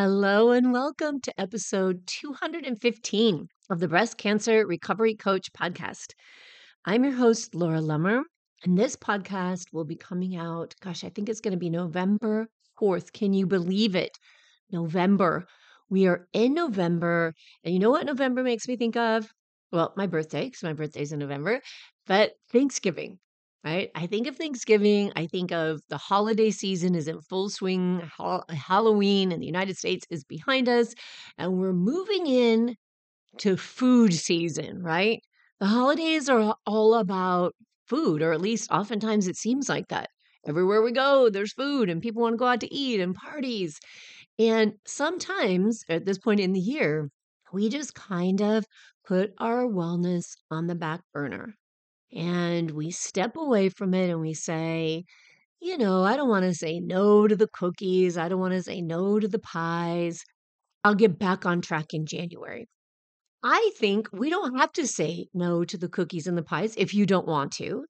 Hello, and welcome to episode 215 of the Breast Cancer Recovery Coach podcast. I'm your host, Laura Lummer, and this podcast will be coming out, gosh, I think it's going to be November 4th. Can you believe it? November. We are in November, and you know what November makes me think of? Well, my birthday, because my birthday's in November, but Thanksgiving right? I think of Thanksgiving. I think of the holiday season is in full swing. Ha- Halloween in the United States is behind us, and we're moving in to food season, right? The holidays are all about food, or at least oftentimes it seems like that. Everywhere we go, there's food, and people want to go out to eat and parties. And sometimes at this point in the year, we just kind of put our wellness on the back burner and we step away from it and we say, you know, I don't want to say no to the cookies. I don't want to say no to the pies. I'll get back on track in January. I think we don't have to say no to the cookies and the pies if you don't want to,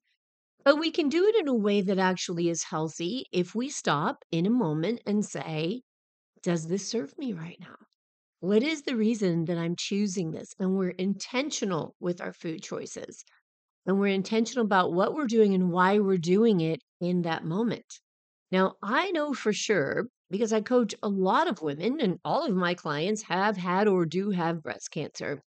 but we can do it in a way that actually is healthy if we stop in a moment and say, Does this serve me right now? What is the reason that I'm choosing this? And we're intentional with our food choices and we're intentional about what we're doing and why we're doing it in that moment. Now, I know for sure because I coach a lot of women, and all of my clients have had or do have breast cancer,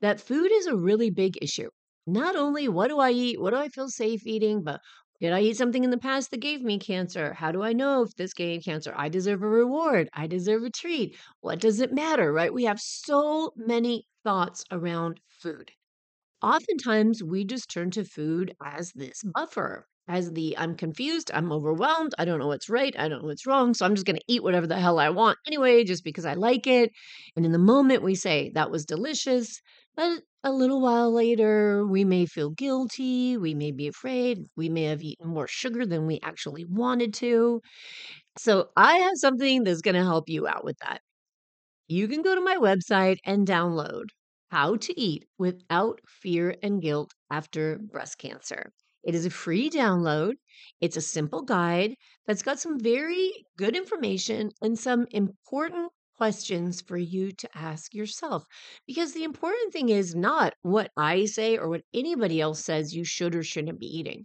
that food is a really big issue. Not only what do I eat, what do I feel safe eating, but did I eat something in the past that gave me cancer? How do I know if this gave cancer? I deserve a reward. I deserve a treat. What does it matter, right? We have so many thoughts around food oftentimes we just turn to food as this buffer, as the I'm confused, I'm overwhelmed, I don't know what's right, I don't know what's wrong, so I'm just going to eat whatever the hell I want anyway, just because I like it. And in the moment we say, that was delicious, but a little while later, we may feel guilty, we may be afraid, we may have eaten more sugar than we actually wanted to. So I have something that's going to help you out with that. You can go to my website and download how to Eat Without Fear and Guilt After Breast Cancer. It is a free download. It's a simple guide that's got some very good information and some important questions for you to ask yourself. Because the important thing is not what I say or what anybody else says you should or shouldn't be eating.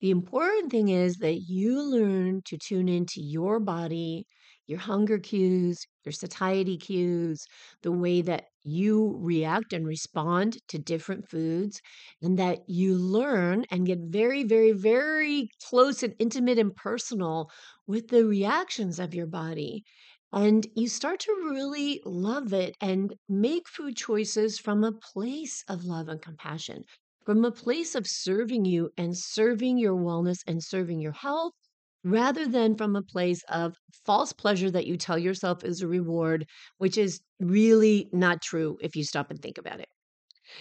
The important thing is that you learn to tune into your body, your hunger cues, your satiety cues, the way that you react and respond to different foods, and that you learn and get very, very, very close and intimate and personal with the reactions of your body. And you start to really love it and make food choices from a place of love and compassion, from a place of serving you and serving your wellness and serving your health rather than from a place of false pleasure that you tell yourself is a reward, which is really not true if you stop and think about it.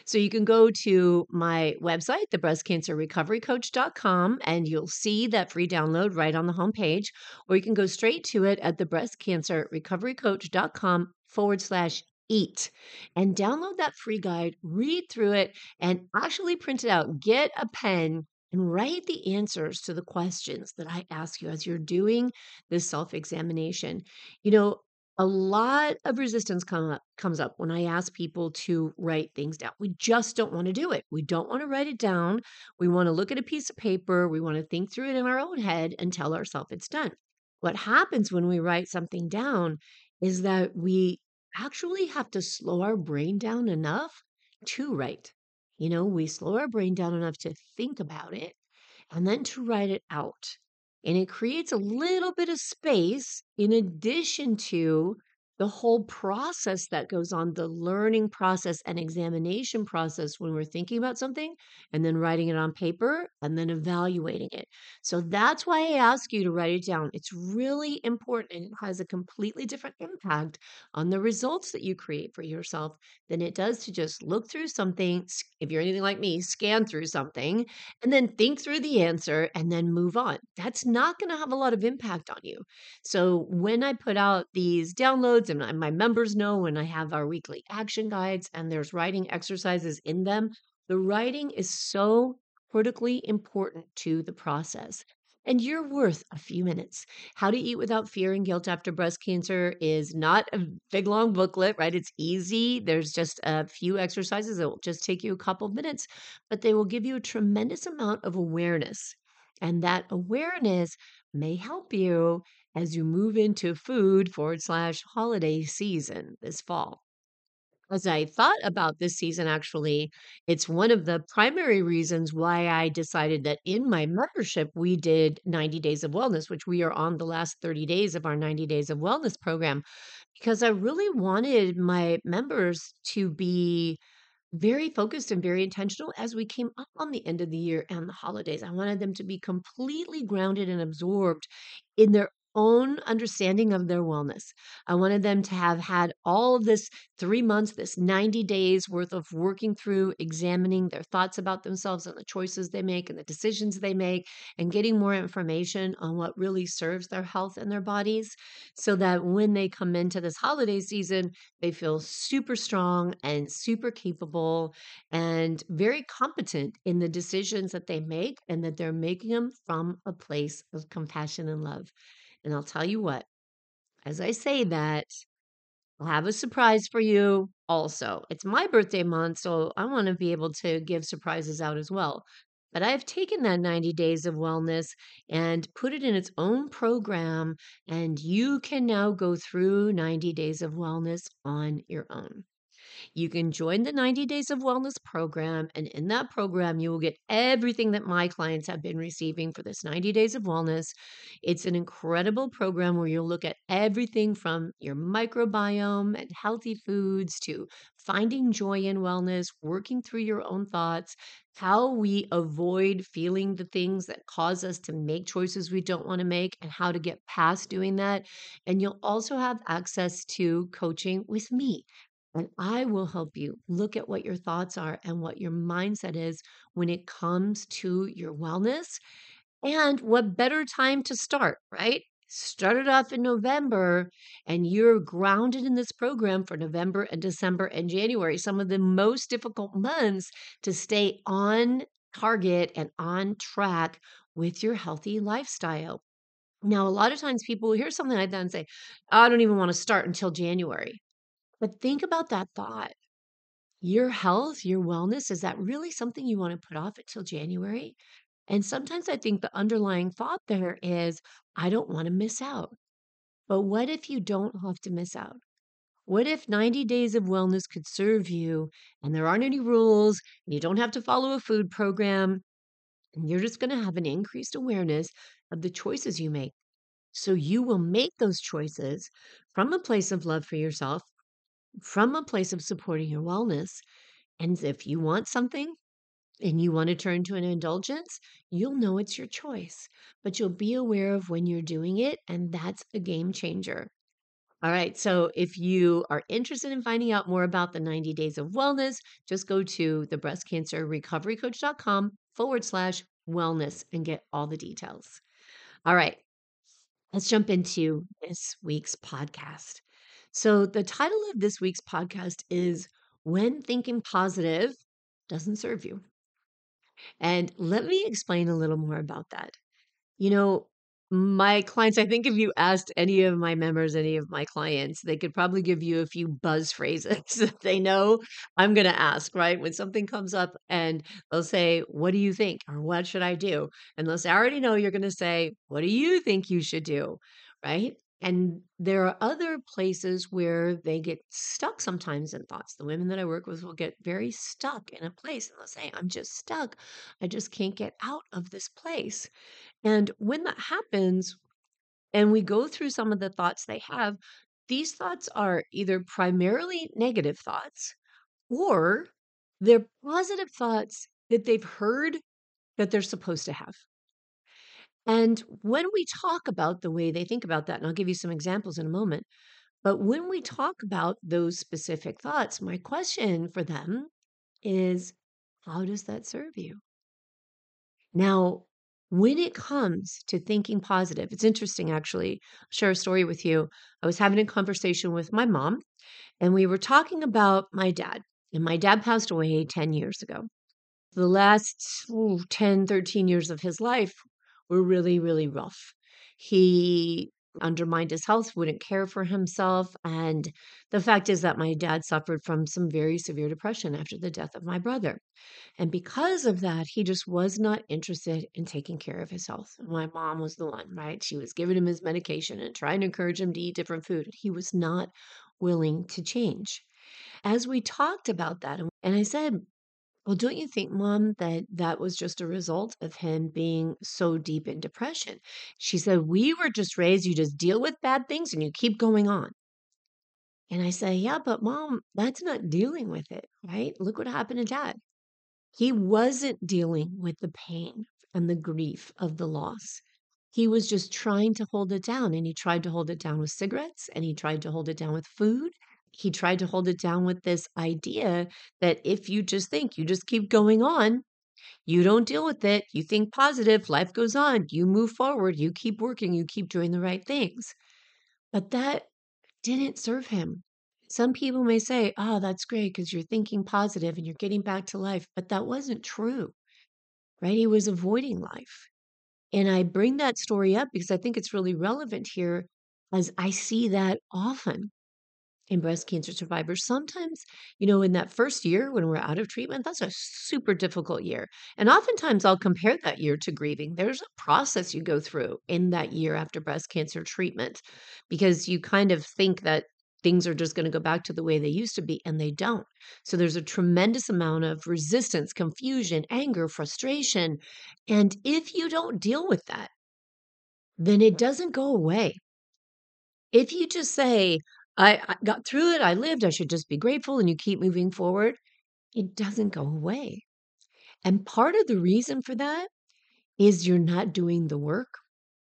So you can go to my website, thebreastcancerrecoverycoach.com, and you'll see that free download right on the homepage, or you can go straight to it at thebreastcancerrecoverycoach.com forward slash eat and download that free guide, read through it, and actually print it out. Get a pen and write the answers to the questions that I ask you as you're doing this self examination. You know, a lot of resistance come up, comes up when I ask people to write things down. We just don't want to do it. We don't want to write it down. We want to look at a piece of paper. We want to think through it in our own head and tell ourselves it's done. What happens when we write something down is that we actually have to slow our brain down enough to write. You know, we slow our brain down enough to think about it and then to write it out. And it creates a little bit of space in addition to the whole process that goes on, the learning process and examination process when we're thinking about something and then writing it on paper and then evaluating it. So that's why I ask you to write it down. It's really important and it has a completely different impact on the results that you create for yourself than it does to just look through something. If you're anything like me, scan through something and then think through the answer and then move on. That's not going to have a lot of impact on you. So when I put out these downloads, and my members know when I have our weekly action guides and there's writing exercises in them. The writing is so critically important to the process. And you're worth a few minutes. How to Eat Without Fear and Guilt After Breast Cancer is not a big long booklet, right? It's easy. There's just a few exercises that will just take you a couple minutes, but they will give you a tremendous amount of awareness. And that awareness may help you as you move into food forward slash holiday season this fall. As I thought about this season, actually, it's one of the primary reasons why I decided that in my membership, we did 90 days of wellness, which we are on the last 30 days of our 90 days of wellness program, because I really wanted my members to be very focused and very intentional as we came up on the end of the year and the holidays. I wanted them to be completely grounded and absorbed in their own understanding of their wellness. I wanted them to have had all of this three months, this 90 days worth of working through, examining their thoughts about themselves and the choices they make and the decisions they make, and getting more information on what really serves their health and their bodies so that when they come into this holiday season, they feel super strong and super capable and very competent in the decisions that they make and that they're making them from a place of compassion and love. And I'll tell you what, as I say that, I'll have a surprise for you also. It's my birthday month, so I want to be able to give surprises out as well. But I've taken that 90 days of wellness and put it in its own program, and you can now go through 90 days of wellness on your own. You can join the 90 Days of Wellness program, and in that program, you will get everything that my clients have been receiving for this 90 Days of Wellness. It's an incredible program where you'll look at everything from your microbiome and healthy foods to finding joy in wellness, working through your own thoughts, how we avoid feeling the things that cause us to make choices we don't want to make, and how to get past doing that. And you'll also have access to coaching with me and I will help you look at what your thoughts are and what your mindset is when it comes to your wellness. And what better time to start, right? Started off in November, and you're grounded in this program for November and December and January, some of the most difficult months to stay on target and on track with your healthy lifestyle. Now, a lot of times people hear something like that and say, oh, I don't even want to start until January. But think about that thought. Your health, your wellness, is that really something you want to put off until January? And sometimes I think the underlying thought there is, I don't want to miss out. But what if you don't have to miss out? What if 90 days of wellness could serve you and there aren't any rules and you don't have to follow a food program and you're just going to have an increased awareness of the choices you make? So you will make those choices from a place of love for yourself from a place of supporting your wellness. And if you want something and you want to turn to an indulgence, you'll know it's your choice, but you'll be aware of when you're doing it. And that's a game changer. All right. So if you are interested in finding out more about the 90 days of wellness, just go to the breast cancer recovery coach.com forward slash wellness and get all the details. All right. Let's jump into this week's podcast. So, the title of this week's podcast is When Thinking Positive Doesn't Serve You. And let me explain a little more about that. You know, my clients, I think if you asked any of my members, any of my clients, they could probably give you a few buzz phrases that they know I'm going to ask, right? When something comes up and they'll say, What do you think? Or what should I do? And they'll say, I already know you're going to say, What do you think you should do? Right? And there are other places where they get stuck sometimes in thoughts. The women that I work with will get very stuck in a place and they'll say, I'm just stuck. I just can't get out of this place. And when that happens, and we go through some of the thoughts they have, these thoughts are either primarily negative thoughts or they're positive thoughts that they've heard that they're supposed to have. And when we talk about the way they think about that, and I'll give you some examples in a moment, but when we talk about those specific thoughts, my question for them is how does that serve you? Now, when it comes to thinking positive, it's interesting actually. I'll share a story with you. I was having a conversation with my mom, and we were talking about my dad. And my dad passed away 10 years ago. The last ooh, 10, 13 years of his life were really, really rough. He undermined his health, wouldn't care for himself. And the fact is that my dad suffered from some very severe depression after the death of my brother. And because of that, he just was not interested in taking care of his health. My mom was the one, right? She was giving him his medication and trying to encourage him to eat different food. He was not willing to change. As we talked about that, and I said, well, don't you think, Mom, that that was just a result of him being so deep in depression? She said, We were just raised, you just deal with bad things and you keep going on. And I say, Yeah, but Mom, that's not dealing with it, right? Look what happened to Dad. He wasn't dealing with the pain and the grief of the loss. He was just trying to hold it down. And he tried to hold it down with cigarettes and he tried to hold it down with food he tried to hold it down with this idea that if you just think, you just keep going on, you don't deal with it, you think positive, life goes on, you move forward, you keep working, you keep doing the right things. But that didn't serve him. Some people may say, oh, that's great because you're thinking positive and you're getting back to life. But that wasn't true, right? He was avoiding life. And I bring that story up because I think it's really relevant here as I see that often in breast cancer survivors. Sometimes, you know, in that first year when we're out of treatment, that's a super difficult year. And oftentimes I'll compare that year to grieving. There's a process you go through in that year after breast cancer treatment because you kind of think that things are just going to go back to the way they used to be and they don't. So there's a tremendous amount of resistance, confusion, anger, frustration. And if you don't deal with that, then it doesn't go away. If you just say, I, I got through it. I lived. I should just be grateful. And you keep moving forward. It doesn't go away. And part of the reason for that is you're not doing the work.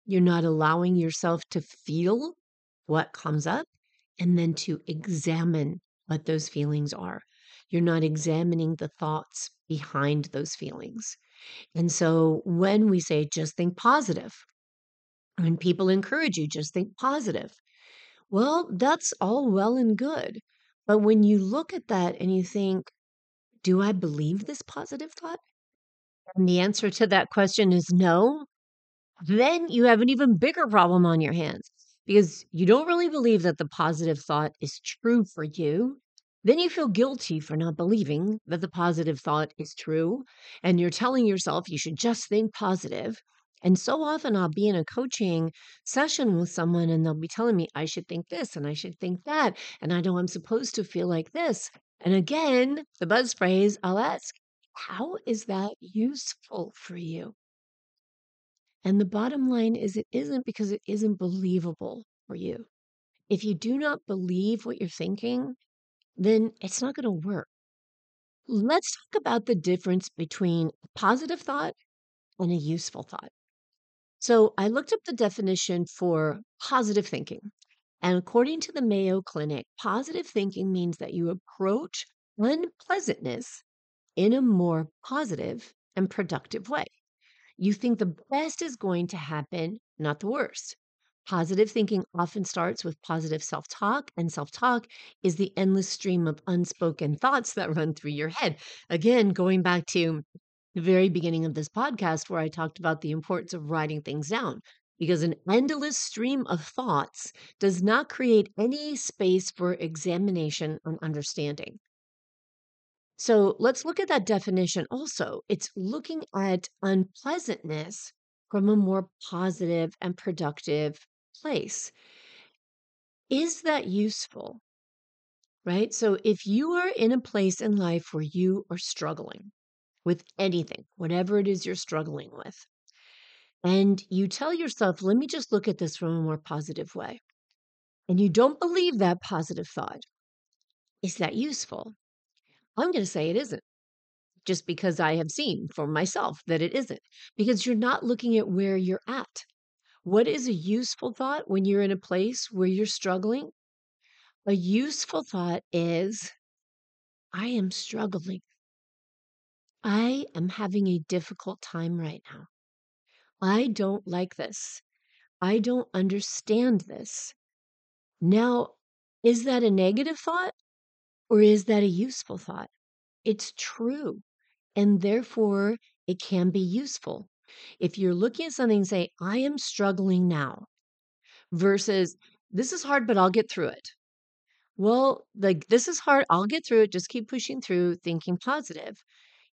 You're not allowing yourself to feel what comes up and then to examine what those feelings are. You're not examining the thoughts behind those feelings. And so when we say just think positive, when people encourage you, just think positive, well, that's all well and good. But when you look at that and you think, do I believe this positive thought? And the answer to that question is no, then you have an even bigger problem on your hands because you don't really believe that the positive thought is true for you. Then you feel guilty for not believing that the positive thought is true. And you're telling yourself you should just think positive. And so often I'll be in a coaching session with someone and they'll be telling me I should think this and I should think that. And I know I'm supposed to feel like this. And again, the buzz phrase, I'll ask, how is that useful for you? And the bottom line is it isn't because it isn't believable for you. If you do not believe what you're thinking, then it's not going to work. Let's talk about the difference between a positive thought and a useful thought. So I looked up the definition for positive thinking. And according to the Mayo Clinic, positive thinking means that you approach unpleasantness in a more positive and productive way. You think the best is going to happen, not the worst. Positive thinking often starts with positive self talk, and self talk is the endless stream of unspoken thoughts that run through your head. Again, going back to the very beginning of this podcast where I talked about the importance of writing things down because an endless stream of thoughts does not create any space for examination and understanding. So let's look at that definition also. It's looking at unpleasantness from a more positive and productive place. Is that useful? Right? So if you are in a place in life where you are struggling, with anything, whatever it is you're struggling with. And you tell yourself, let me just look at this from a more positive way. and you don't believe that positive thought, is that useful? I'm going to say it isn't, just because I have seen for myself that it isn't, because you're not looking at where you're at. What is a useful thought when you're in a place where you're struggling? A useful thought is, I am struggling. I am having a difficult time right now. I don't like this. I don't understand this. Now, is that a negative thought or is that a useful thought? It's true. And therefore, it can be useful. If you're looking at something and say, I am struggling now, versus this is hard, but I'll get through it. Well, like this is hard, I'll get through it. Just keep pushing through, thinking positive.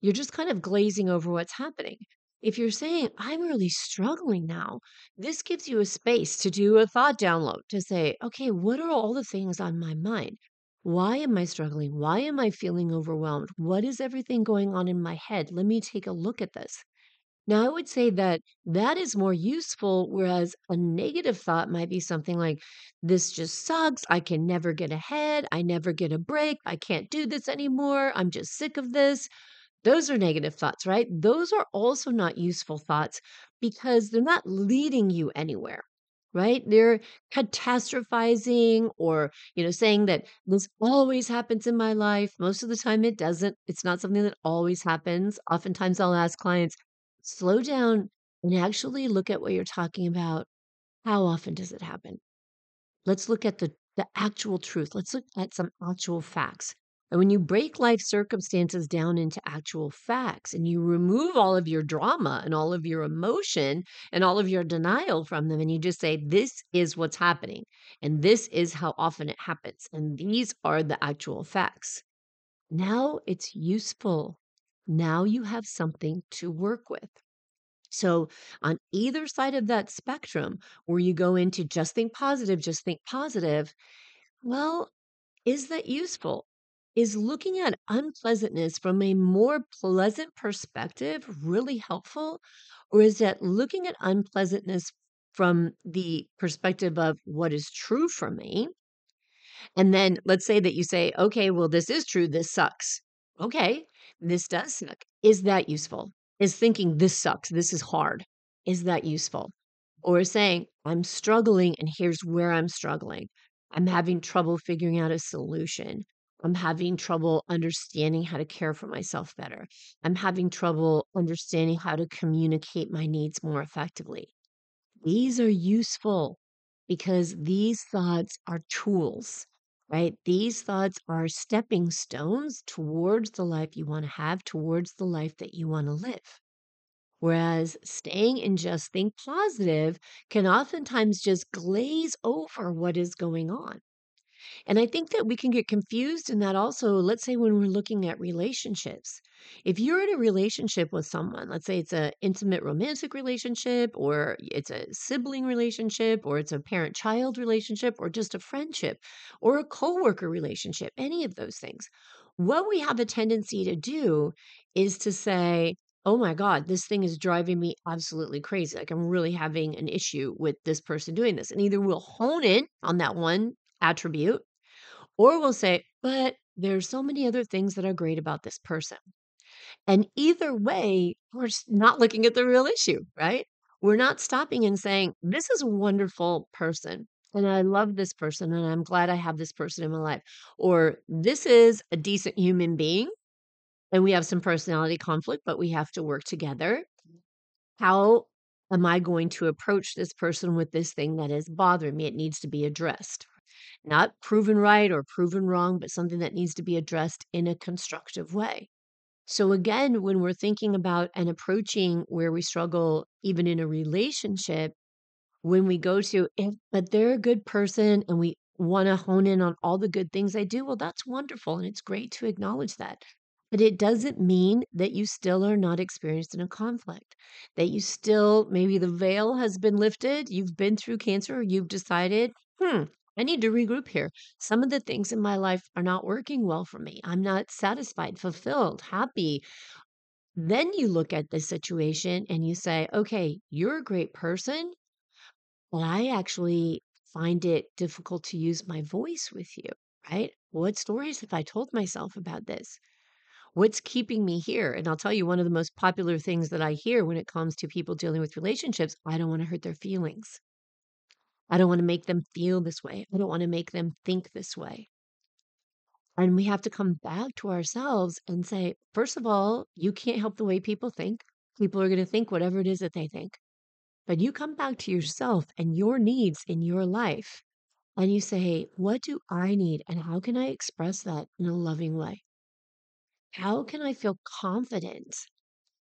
You're just kind of glazing over what's happening. If you're saying, I'm really struggling now, this gives you a space to do a thought download to say, okay, what are all the things on my mind? Why am I struggling? Why am I feeling overwhelmed? What is everything going on in my head? Let me take a look at this. Now, I would say that that is more useful, whereas a negative thought might be something like, This just sucks. I can never get ahead. I never get a break. I can't do this anymore. I'm just sick of this. Those are negative thoughts, right? Those are also not useful thoughts because they're not leading you anywhere, right? They're catastrophizing or, you know, saying that this always happens in my life. Most of the time it doesn't. It's not something that always happens. Oftentimes I'll ask clients, slow down and actually look at what you're talking about. How often does it happen? Let's look at the the actual truth. Let's look at some actual facts. And when you break life circumstances down into actual facts and you remove all of your drama and all of your emotion and all of your denial from them, and you just say, This is what's happening, and this is how often it happens, and these are the actual facts. Now it's useful. Now you have something to work with. So, on either side of that spectrum, where you go into just think positive, just think positive, well, is that useful? Is looking at unpleasantness from a more pleasant perspective really helpful? Or is that looking at unpleasantness from the perspective of what is true for me? And then let's say that you say, okay, well, this is true. This sucks. Okay, this does suck. Is that useful? Is thinking this sucks. This is hard. Is that useful? Or saying, I'm struggling and here's where I'm struggling. I'm having trouble figuring out a solution. I'm having trouble understanding how to care for myself better. I'm having trouble understanding how to communicate my needs more effectively. These are useful because these thoughts are tools, right? These thoughts are stepping stones towards the life you want to have, towards the life that you want to live. Whereas staying in just think positive can oftentimes just glaze over what is going on. And I think that we can get confused in that also, let's say when we're looking at relationships. If you're in a relationship with someone, let's say it's an intimate romantic relationship, or it's a sibling relationship, or it's a parent child relationship, or just a friendship, or a coworker relationship, any of those things. What we have a tendency to do is to say, oh my God, this thing is driving me absolutely crazy. Like I'm really having an issue with this person doing this. And either we'll hone in on that one attribute, or we'll say, but there's so many other things that are great about this person. And either way, we're not looking at the real issue, right? We're not stopping and saying, this is a wonderful person. And I love this person, and I'm glad I have this person in my life. Or this is a decent human being, and we have some personality conflict, but we have to work together. How am I going to approach this person with this thing that is bothering me? It needs to be addressed not proven right or proven wrong, but something that needs to be addressed in a constructive way. So, again, when we're thinking about and approaching where we struggle, even in a relationship, when we go to, if, but they're a good person and we want to hone in on all the good things they do, well, that's wonderful. And it's great to acknowledge that. But it doesn't mean that you still are not experienced in a conflict, that you still, maybe the veil has been lifted, you've been through cancer, you've decided, hmm, I need to regroup here. Some of the things in my life are not working well for me. I'm not satisfied, fulfilled, happy. Then you look at the situation and you say, okay, you're a great person, but I actually find it difficult to use my voice with you, right? What stories have I told myself about this? What's keeping me here? And I'll tell you one of the most popular things that I hear when it comes to people dealing with relationships I don't want to hurt their feelings. I don't want to make them feel this way. I don't want to make them think this way. And we have to come back to ourselves and say, first of all, you can't help the way people think. People are going to think whatever it is that they think. But you come back to yourself and your needs in your life and you say, what do I need? And how can I express that in a loving way? How can I feel confident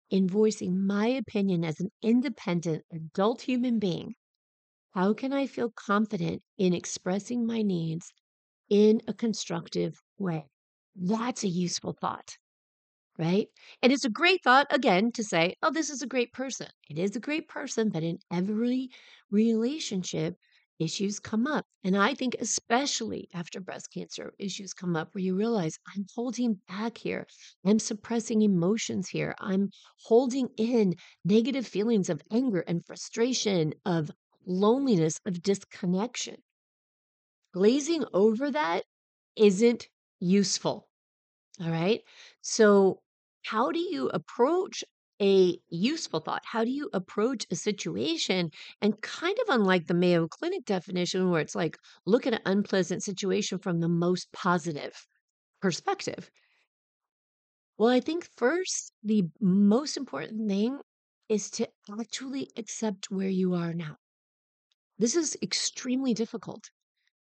in voicing my opinion as an independent adult human being? How can I feel confident in expressing my needs in a constructive way? That's a useful thought, right? And it's a great thought, again, to say, oh, this is a great person. It is a great person, but in every relationship, issues come up. And I think, especially after breast cancer, issues come up where you realize I'm holding back here. I'm suppressing emotions here. I'm holding in negative feelings of anger and frustration, of loneliness, of disconnection. Glazing over that isn't useful. All right. So, how do you approach a useful thought? How do you approach a situation? And kind of unlike the Mayo Clinic definition, where it's like, look at an unpleasant situation from the most positive perspective. Well, I think first, the most important thing is to actually accept where you are now. This is extremely difficult.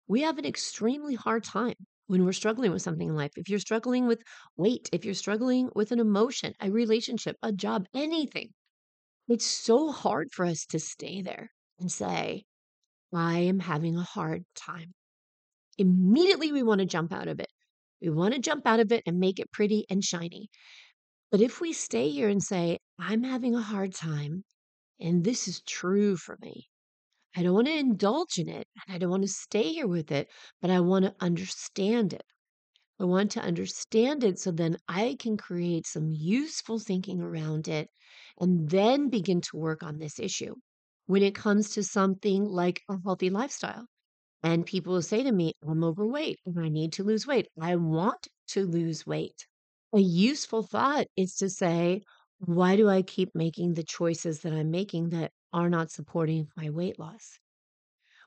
We have an extremely hard time when we're struggling with something in life. If you're struggling with weight, if you're struggling with an emotion, a relationship, a job, anything, it's so hard for us to stay there and say, I am having a hard time. Immediately, we want to jump out of it. We want to jump out of it and make it pretty and shiny. But if we stay here and say, I'm having a hard time, and this is true for me, I don't want to indulge in it and I don't want to stay here with it, but I want to understand it. I want to understand it so then I can create some useful thinking around it and then begin to work on this issue. When it comes to something like a healthy lifestyle, and people will say to me, I'm overweight and I need to lose weight. I want to lose weight. A useful thought is to say, why do I keep making the choices that I'm making that are not supporting my weight loss?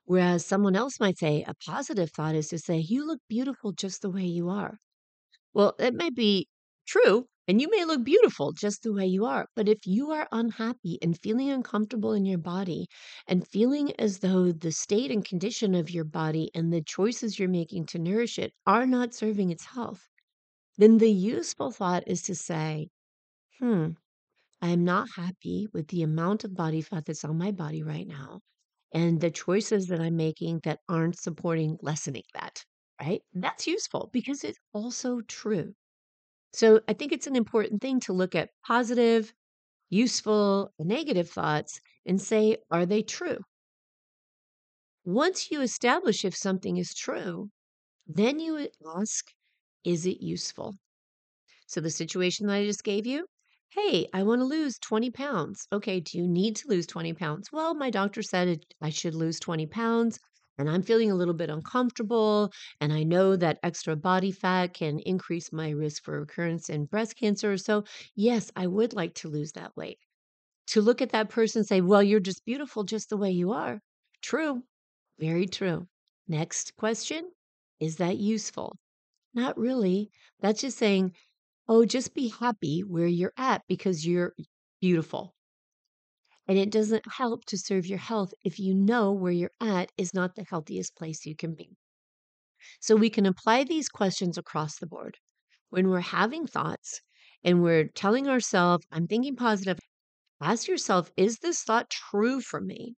Whereas someone else might say a positive thought is to say, you look beautiful just the way you are. Well, it may be true, and you may look beautiful just the way you are. But if you are unhappy and feeling uncomfortable in your body and feeling as though the state and condition of your body and the choices you're making to nourish it are not serving its health, then the useful thought is to say, hmm, I am not happy with the amount of body fat that's on my body right now and the choices that I'm making that aren't supporting lessening that, right? That's useful because it's also true. So I think it's an important thing to look at positive, useful, negative thoughts and say, are they true? Once you establish if something is true, then you ask, is it useful? So the situation that I just gave you, hey, I want to lose 20 pounds. Okay, do you need to lose 20 pounds? Well, my doctor said I should lose 20 pounds, and I'm feeling a little bit uncomfortable. And I know that extra body fat can increase my risk for recurrence in breast cancer. So, yes, I would like to lose that weight. To look at that person and say, well, you're just beautiful just the way you are. True, very true. Next question Is that useful? Not really. That's just saying, Oh, just be happy where you're at because you're beautiful. And it doesn't help to serve your health if you know where you're at is not the healthiest place you can be. So we can apply these questions across the board. When we're having thoughts and we're telling ourselves, I'm thinking positive, ask yourself, is this thought true for me?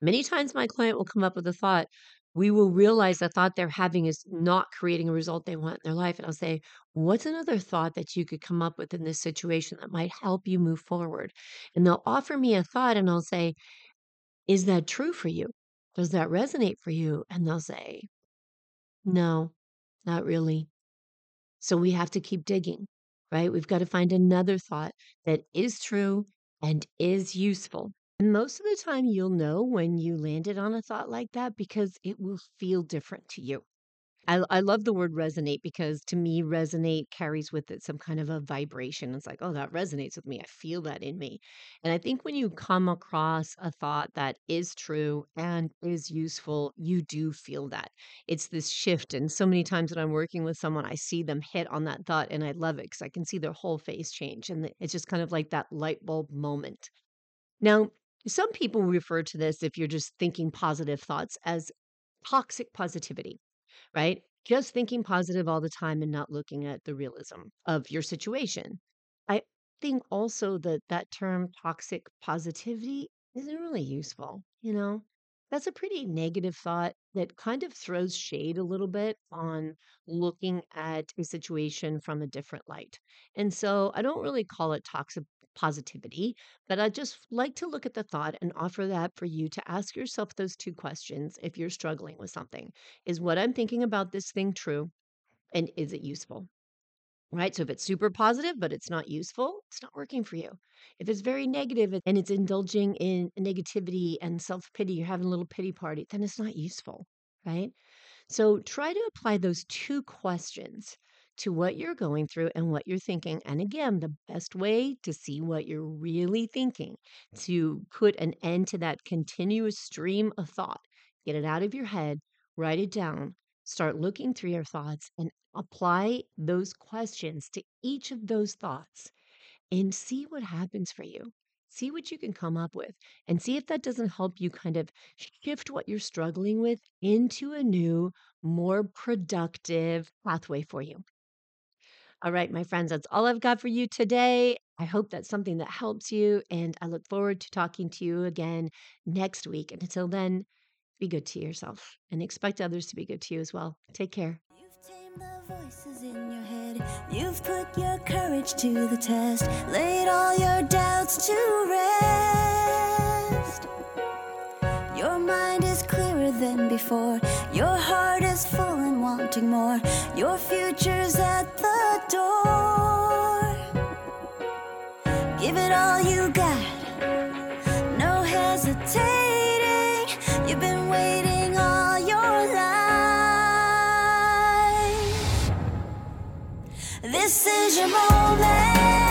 Many times my client will come up with a thought, we will realize the thought they're having is not creating a result they want in their life. And I'll say, What's another thought that you could come up with in this situation that might help you move forward? And they'll offer me a thought, and I'll say, Is that true for you? Does that resonate for you? And they'll say, No, not really. So we have to keep digging, right? We've got to find another thought that is true and is useful And most of the time, you'll know when you landed on a thought like that because it will feel different to you. I I love the word resonate because to me, resonate carries with it some kind of a vibration. It's like, oh, that resonates with me. I feel that in me. And I think when you come across a thought that is true and is useful, you do feel that. It's this shift. And so many times when I'm working with someone, I see them hit on that thought and I love it because I can see their whole face change. And it's just kind of like that light bulb moment. Now, some people refer to this, if you're just thinking positive thoughts, as toxic positivity right? Just thinking positive all the time and not looking at the realism of your situation. I think also that that term toxic positivity isn't really useful, you know? That's a pretty negative thought that kind of throws shade a little bit on looking at a situation from a different light. And so I don't really call it toxic positivity, but I just like to look at the thought and offer that for you to ask yourself those two questions if you're struggling with something. Is what I'm thinking about this thing true? And is it useful? Right. So if it's super positive, but it's not useful, it's not working for you. If it's very negative and it's indulging in negativity and self pity, you're having a little pity party, then it's not useful. Right. So try to apply those two questions to what you're going through and what you're thinking. And again, the best way to see what you're really thinking, to put an end to that continuous stream of thought, get it out of your head, write it down, start looking through your thoughts, and apply those questions to each of those thoughts and see what happens for you. See what you can come up with and see if that doesn't help you kind of shift what you're struggling with into a new, more productive pathway for you. All right, my friends, that's all I've got for you today. I hope that's something that helps you, and I look forward to talking to you again next week. And until then, be good to yourself and expect others to be good to you as well. Take care. You've tamed the voices in your head. You've put your courage to the test, laid all your doubts to rest. Your mind is clearer than before. More. Your future's at the door. Give it all you got, no hesitating. You've been waiting all your life. This is your moment.